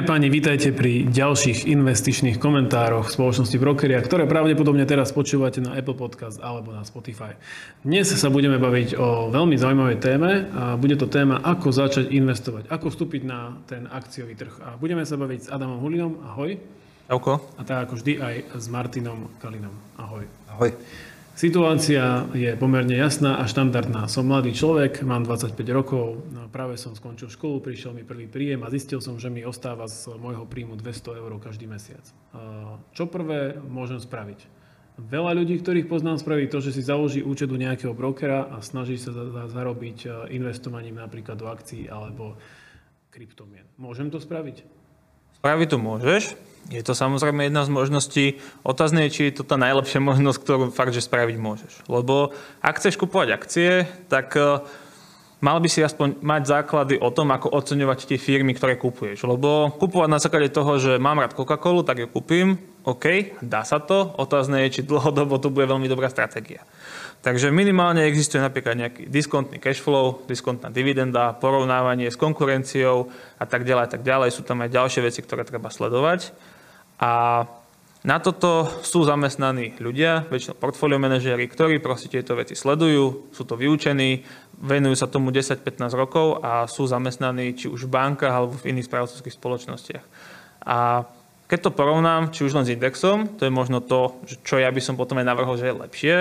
Dámy a páni, vítajte pri ďalších investičných komentároch spoločnosti Brokeria, ktoré pravdepodobne teraz počúvate na Apple Podcast alebo na Spotify. Dnes sa budeme baviť o veľmi zaujímavej téme a bude to téma, ako začať investovať, ako vstúpiť na ten akciový trh. A budeme sa baviť s Adamom Hulinom. Ahoj. Čauko. A tak ako vždy aj s Martinom Kalinom. Ahoj. Ahoj. Situácia je pomerne jasná a štandardná. Som mladý človek, mám 25 rokov, no, práve som skončil školu, prišiel mi prvý príjem a zistil som, že mi ostáva z môjho príjmu 200 eur každý mesiac. Čo prvé môžem spraviť? Veľa ľudí, ktorých poznám, spraví to, že si založí účet u nejakého brokera a snaží sa zarobiť e, investovaním napríklad do akcií alebo kryptomien. Môžem to spraviť? Spraviť to môžeš. Je to samozrejme jedna z možností. Otázne je, či je to tá najlepšia možnosť, ktorú fakt, že spraviť môžeš. Lebo ak chceš kupovať akcie, tak e, mal by si aspoň mať základy o tom, ako oceňovať tie firmy, ktoré kupuješ. Lebo kupovať na základe toho, že mám rád Coca-Colu, tak ju kúpim, OK, dá sa to. Otázne je, či dlhodobo to bude veľmi dobrá stratégia. Takže minimálne existuje napríklad nejaký diskontný cash flow, diskontná dividenda, porovnávanie s konkurenciou a tak ďalej tak ďalej. Sú tam aj ďalšie veci, ktoré treba sledovať. A na toto sú zamestnaní ľudia, väčšinou portfólio manažéri, ktorí proste tieto veci sledujú, sú to vyučení, venujú sa tomu 10-15 rokov a sú zamestnaní či už v bankách alebo v iných správcovských spoločnostiach. A keď to porovnám, či už len s indexom, to je možno to, čo ja by som potom aj navrhol, že je lepšie,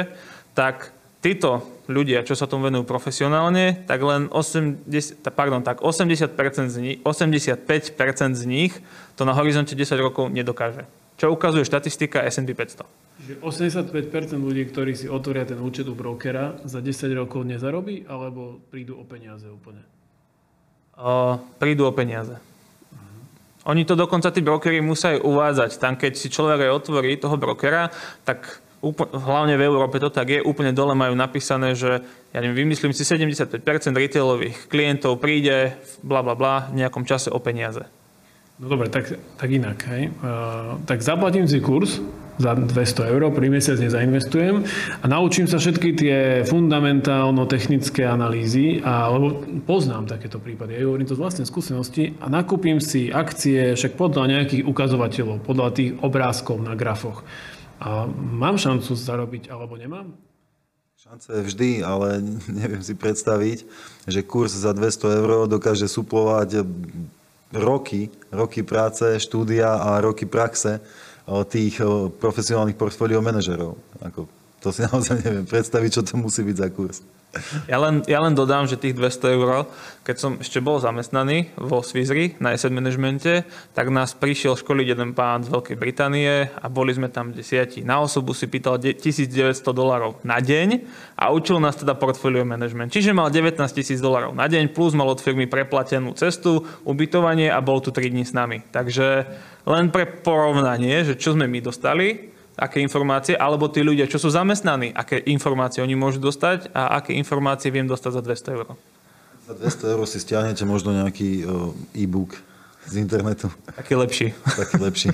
tak títo ľudia, čo sa tomu venujú profesionálne, tak len 80, pardon, tak 80% z nich, 85% z nich to na horizonte 10 rokov nedokáže. Čo ukazuje štatistika S&P 500. Čiže 85% ľudí, ktorí si otvoria ten účet u brokera, za 10 rokov nezarobí, alebo prídu o peniaze úplne? Uh, prídu o peniaze. Oni to dokonca tí brokery musia uvádzať. Tam, keď si človek aj otvorí toho brokera, tak hlavne v Európe to tak je, úplne dole majú napísané, že ja neviem, vymyslím si 75% retailových klientov príde bla bla bla v nejakom čase o peniaze. No dobre, tak, tak inak. Hej. Uh, tak zaplatím si kurz za 200 eur, pri mesiac nezainvestujem a naučím sa všetky tie fundamentálno-technické analýzy, a, lebo poznám takéto prípady, ja hovorím to z vlastnej skúsenosti a nakúpim si akcie však podľa nejakých ukazovateľov, podľa tých obrázkov na grafoch. A mám šancu zarobiť alebo nemám? Šance vždy, ale neviem si predstaviť, že kurz za 200 eur dokáže suplovať roky, roky práce, štúdia a roky praxe tých profesionálnych portfólio manažerov. Ako, to si naozaj neviem predstaviť, čo to musí byť za kurz. Ja len, ja len dodám, že tých 200 eur, keď som ešte bol zamestnaný vo Swissri na asset managemente, tak nás prišiel školiť jeden pán z Veľkej Británie a boli sme tam desiatí. Na osobu si pýtal 1900 dolarov na deň a učil nás teda portfolio management. Čiže mal 19 tisíc dolarov na deň, plus mal od firmy preplatenú cestu, ubytovanie a bol tu 3 dní s nami. Takže len pre porovnanie, že čo sme my dostali, aké informácie, alebo tí ľudia, čo sú zamestnaní, aké informácie oni môžu dostať a aké informácie viem dostať za 200 eur. Za 200 eur si stiahnete možno nejaký e-book z internetu. Taký lepší. Taký lepší.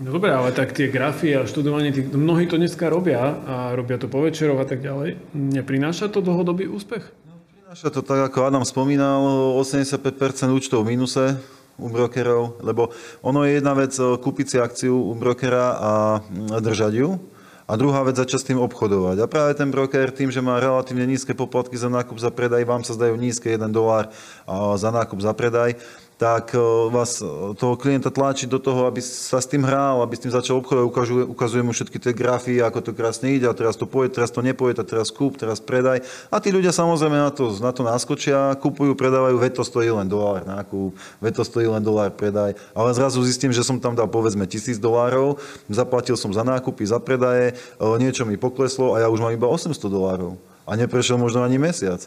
No dobré, ale tak tie grafy a študovanie, tí, mnohí to dneska robia a robia to po večeroch a tak ďalej. Neprináša to dlhodobý úspech? No, prináša to tak, ako Adam spomínal, 85% účtov v mínuse, u brokerov, lebo ono je jedna vec eh, kúpiť si akciu u brokera a mm, držať ju, a druhá vec začať s tým obchodovať. A práve ten broker tým, že má relatívne nízke poplatky za nákup za predaj, vám sa zdajú nízke 1 dolár za nákup za predaj, tak e, vás e, toho klienta tlačí do toho, aby sa s tým hral, aby s tým začal obchodovať, ukazuje, ukazuje mu všetky tie grafy, ako to krásne ide, a teraz to poje, teraz to nepoje, a teraz kúp, teraz predaj. A tí ľudia samozrejme na to, na to naskočia, kupujú, predávajú, veď to stojí len dolár nákup, veď to stojí len dolár predaj. Ale zrazu zistím, že som tam dal povedzme tisíc dolárov, zaplatil som za nákupy, za predaje, e, niečo mi pokleslo a ja už mám iba 800 dolárov. A neprešiel možno ani mesiac.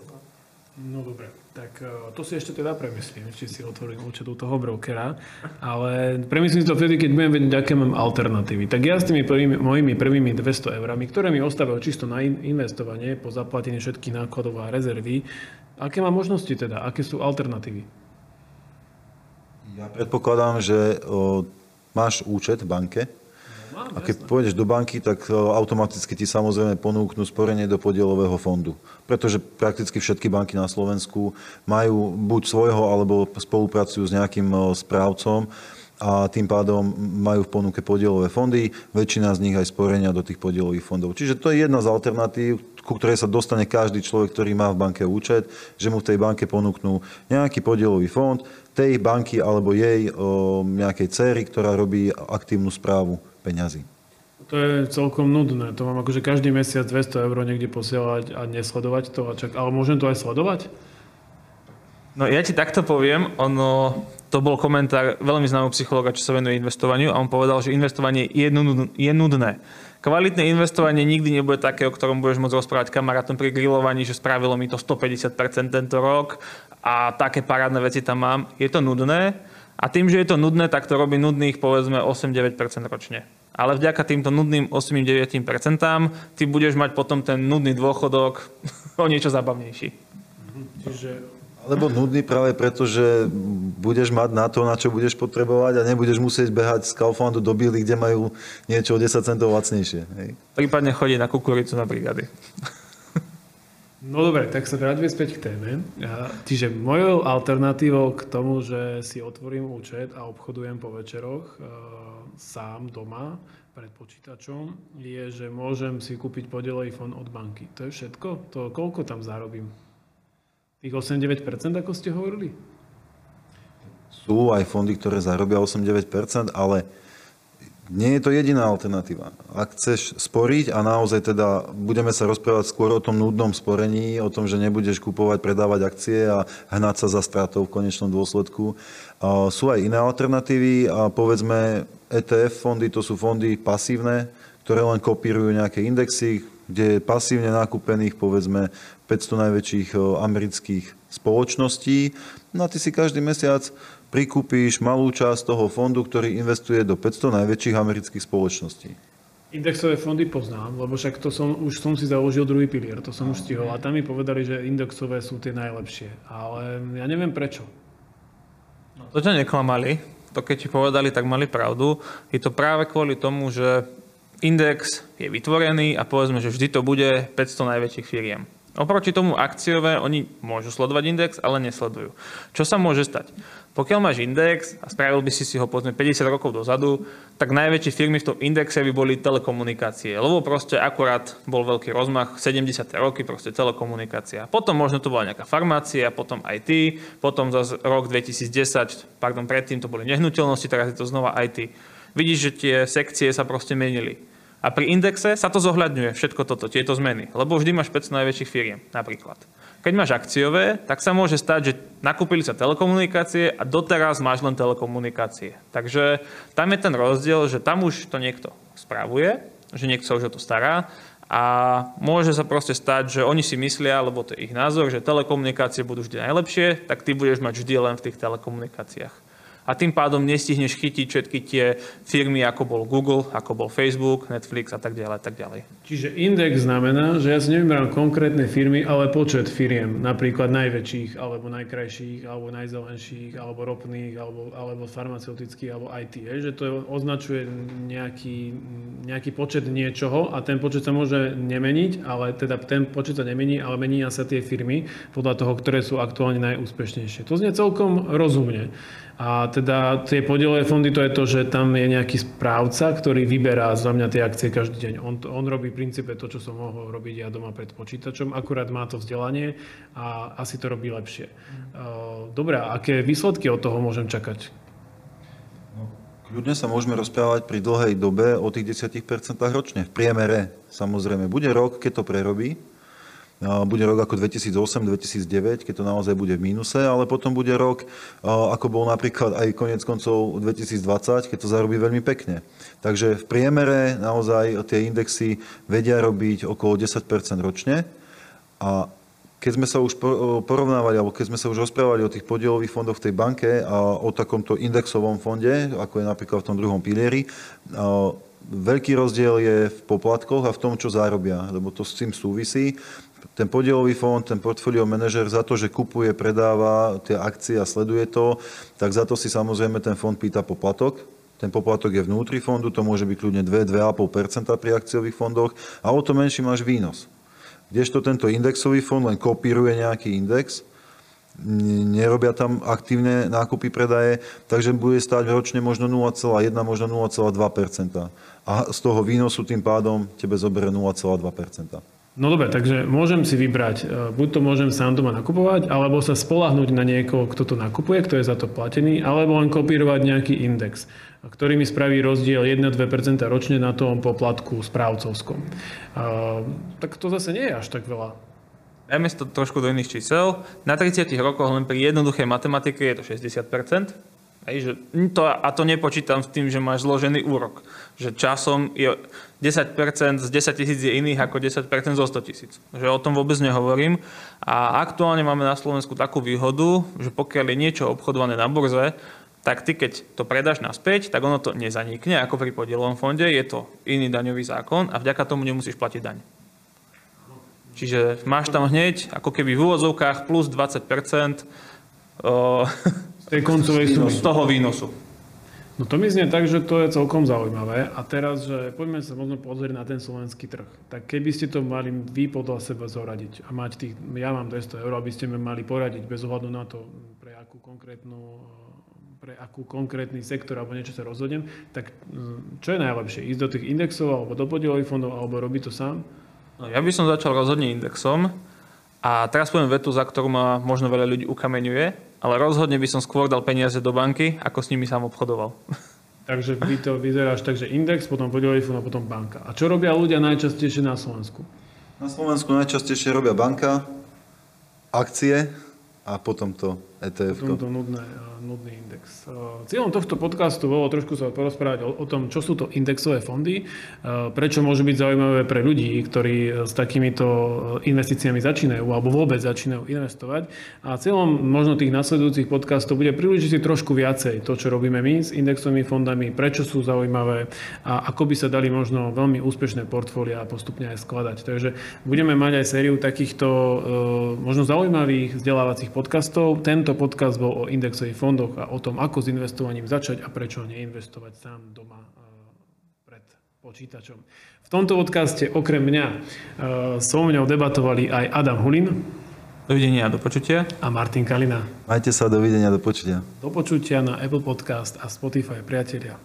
No dobre. Tak e, to si ešte teda premyslím, či si otvorím účet u toho brokera, ale premyslím si to vtedy, keď budem vedieť, aké mám alternatívy. Tak ja s tými prvými, mojimi prvými 200 eurami, ktoré mi ostávajú čisto na investovanie po zaplatení všetkých nákladov a rezervy, aké mám možnosti teda, aké sú alternatívy? Ja predpokladám, že o, máš účet v banke, a keď pôjdeš do banky, tak e, automaticky ti samozrejme ponúknú sporenie do podielového fondu. Pretože prakticky všetky banky na Slovensku majú buď svojho, alebo spolupracujú s nejakým e, správcom. a tým pádom majú v ponuke podielové fondy, väčšina z nich aj sporenia do tých podielových fondov. Čiže to je jedna z alternatív, ku ktorej sa dostane každý človek, ktorý má v banke účet, že mu v tej banke ponúknú nejaký podielový fond tej banky alebo jej o, nejakej céry, ktorá robí aktívnu správu peňazí. To je celkom nudné. To mám akože každý mesiac 200 eur niekde posielať a nesledovať to. A čak, ale môžem to aj sledovať? No ja ti takto poviem, ono, to bol komentár veľmi známeho psychologa, čo sa venuje investovaniu a on povedal, že investovanie je, je nudné. Kvalitné investovanie nikdy nebude také, o ktorom budeš môcť rozprávať kamarátom pri grillovaní, že spravilo mi to 150% tento rok a také parádne veci tam mám. Je to nudné a tým, že je to nudné, tak to robí nudných povedzme 8-9% ročne. Ale vďaka týmto nudným 8-9% ty budeš mať potom ten nudný dôchodok o niečo zabavnejší. Čiže alebo nudný práve preto, že budeš mať na to, na čo budeš potrebovať a nebudeš musieť behať z Kauflandu do Billy, kde majú niečo o 10 centov lacnejšie. Hej. Prípadne chodiť na kukuricu na brigady. No dobre, tak sa vráťme späť k téme. Čiže mojou alternatívou k tomu, že si otvorím účet a obchodujem po večeroch e, sám doma pred počítačom, je, že môžem si kúpiť podielový fond od banky. To je všetko? To koľko tam zarobím? Tých 8-9%, ako ste hovorili? Sú aj fondy, ktoré zarobia 8-9%, ale nie je to jediná alternatíva. Ak chceš sporiť a naozaj teda budeme sa rozprávať skôr o tom nudnom sporení, o tom, že nebudeš kupovať, predávať akcie a hnať sa za stratou v konečnom dôsledku. Sú aj iné alternatívy a povedzme ETF fondy, to sú fondy pasívne, ktoré len kopírujú nejaké indexy, kde je pasívne nakúpených povedzme 500 najväčších amerických spoločností. No a ty si každý mesiac prikúpíš malú časť toho fondu, ktorý investuje do 500 najväčších amerických spoločností. Indexové fondy poznám, lebo však to som, už som si založil druhý pilier, to som už stihol. A tam mi povedali, že indexové sú tie najlepšie. Ale ja neviem prečo. No, to ťa neklamali. To keď ti povedali, tak mali pravdu. Je to práve kvôli tomu, že index je vytvorený a povedzme, že vždy to bude 500 najväčších firiem. Oproti tomu akciové, oni môžu sledovať index, ale nesledujú. Čo sa môže stať? Pokiaľ máš index a spravil by si si ho povedzme 50 rokov dozadu, tak najväčšie firmy v tom indexe by boli telekomunikácie, lebo proste akurát bol veľký rozmach, 70. roky proste telekomunikácia. Potom možno to bola nejaká farmácia, potom IT, potom za rok 2010, pardon, predtým to boli nehnuteľnosti, teraz je to znova IT. Vidíš, že tie sekcie sa proste menili. A pri indexe sa to zohľadňuje, všetko toto, tieto zmeny. Lebo vždy máš 500 najväčších firiem, napríklad. Keď máš akciové, tak sa môže stať, že nakúpili sa telekomunikácie a doteraz máš len telekomunikácie. Takže tam je ten rozdiel, že tam už to niekto spravuje, že niekto sa už o to stará a môže sa proste stať, že oni si myslia, lebo to je ich názor, že telekomunikácie budú vždy najlepšie, tak ty budeš mať vždy len v tých telekomunikáciách a tým pádom nestihneš chytiť všetky tie firmy, ako bol Google, ako bol Facebook, Netflix a tak ďalej. Tak ďalej. Čiže index znamená, že ja si nevyberám konkrétne firmy, ale počet firiem, napríklad najväčších, alebo najkrajších, alebo najzelenších, alebo ropných, alebo, alebo farmaceutických, alebo IT. Je, že to označuje nejaký, nejaký počet niečoho a ten počet sa môže nemeniť, ale teda ten počet sa nemení, ale menia sa tie firmy podľa toho, ktoré sú aktuálne najúspešnejšie. To znie celkom rozumne. A teda tie podielové fondy, to je to, že tam je nejaký správca, ktorý vyberá za mňa tie akcie každý deň. On, on robí v princípe to, čo som mohol robiť ja doma pred počítačom, akurát má to vzdelanie a asi to robí lepšie. Dobre, aké výsledky od toho môžem čakať? No, sa môžeme rozprávať pri dlhej dobe o tých 10% ročne. V priemere samozrejme. Bude rok, keď to prerobí, bude rok ako 2008-2009, keď to naozaj bude v mínuse, ale potom bude rok, ako bol napríklad aj konec koncov 2020, keď to zarobí veľmi pekne. Takže v priemere naozaj tie indexy vedia robiť okolo 10% ročne a keď sme sa už porovnávali, alebo keď sme sa už rozprávali o tých podielových fondoch v tej banke a o takomto indexovom fonde, ako je napríklad v tom druhom pilieri, veľký rozdiel je v poplatkoch a v tom, čo zárobia, lebo to s tým súvisí ten podielový fond, ten portfólio manažer za to, že kupuje, predáva tie akcie a sleduje to, tak za to si samozrejme ten fond pýta poplatok. Ten poplatok je vnútri fondu, to môže byť kľudne 2-2,5% pri akciových fondoch a o to menší máš výnos. Kdežto tento indexový fond len kopíruje nejaký index nerobia tam aktívne nákupy, predaje, takže bude stať ročne možno 0,1, možno 0,2% A z toho výnosu tým pádom tebe zoberie 0,2 No dobre, takže môžem si vybrať, e, buď to môžem sám doma nakupovať, alebo sa spolahnuť na niekoho, kto to nakupuje, kto je za to platený, alebo len kopírovať nejaký index, ktorý mi spraví rozdiel 1-2% ročne na tom poplatku správcovskom. Uh, tak to zase nie je až tak veľa. Dajme to trošku do iných čísel. Na 30 rokoch len pri jednoduchej matematike je to 60%. Hej, že to, a to nepočítam s tým, že máš zložený úrok. Že časom je 10% z 10 tisíc je iných ako 10% zo 100 tisíc. Že o tom vôbec nehovorím. A aktuálne máme na Slovensku takú výhodu, že pokiaľ je niečo obchodované na burze, tak ty keď to predáš naspäť, tak ono to nezanikne ako pri podielovom fonde, je to iný daňový zákon a vďaka tomu nemusíš platiť daň. Čiže máš tam hneď ako keby v úvozovkách plus 20% o, z tej koncovej sumy. Z toho výnosu. No to mi znie tak, že to je celkom zaujímavé. A teraz, že poďme sa možno pozrieť na ten slovenský trh. Tak keby ste to mali vy podľa seba zoradiť a mať tých, ja mám 200 eur, aby ste mi mali poradiť bez ohľadu na to, pre akú konkrétnu pre akú konkrétny sektor alebo niečo sa rozhodnem, tak mm, čo je najlepšie? Ísť do tých indexov alebo do podielových fondov alebo robiť to sám? No, ja by som začal rozhodne indexom a teraz poviem vetu, za ktorú ma možno veľa ľudí ukameňuje, ale rozhodne by som skôr dal peniaze do banky, ako s nimi sám obchodoval. Takže vy to vyzeráš tak, že index, potom podielový fond a potom banka. A čo robia ľudia najčastejšie na Slovensku? Na Slovensku najčastejšie robia banka, akcie a potom to ETF. Potom to nudné, nudný index. Cieľom tohto podcastu bolo trošku sa porozprávať o, o tom, čo sú to indexové fondy, prečo môžu byť zaujímavé pre ľudí, ktorí s takýmito investíciami začínajú alebo vôbec začínajú investovať. A cieľom možno tých nasledujúcich podcastov bude približiť si trošku viacej to, čo robíme my s indexovými fondami, prečo sú zaujímavé a ako by sa dali možno veľmi úspešné portfólia postupne aj skladať. Takže budeme mať aj sériu takýchto možno zaujímavých vzdelávacích podcastov. Tento tento podcast bol o indexových fondoch a o tom, ako s investovaním začať a prečo neinvestovať sám doma e, pred počítačom. V tomto podcaste okrem mňa e, so mňou debatovali aj Adam Hulin. Dovidenia, do počutia. A Martin Kalina. Majte sa, dovidenia, do počutia. Do počutia na Apple Podcast a Spotify, priatelia.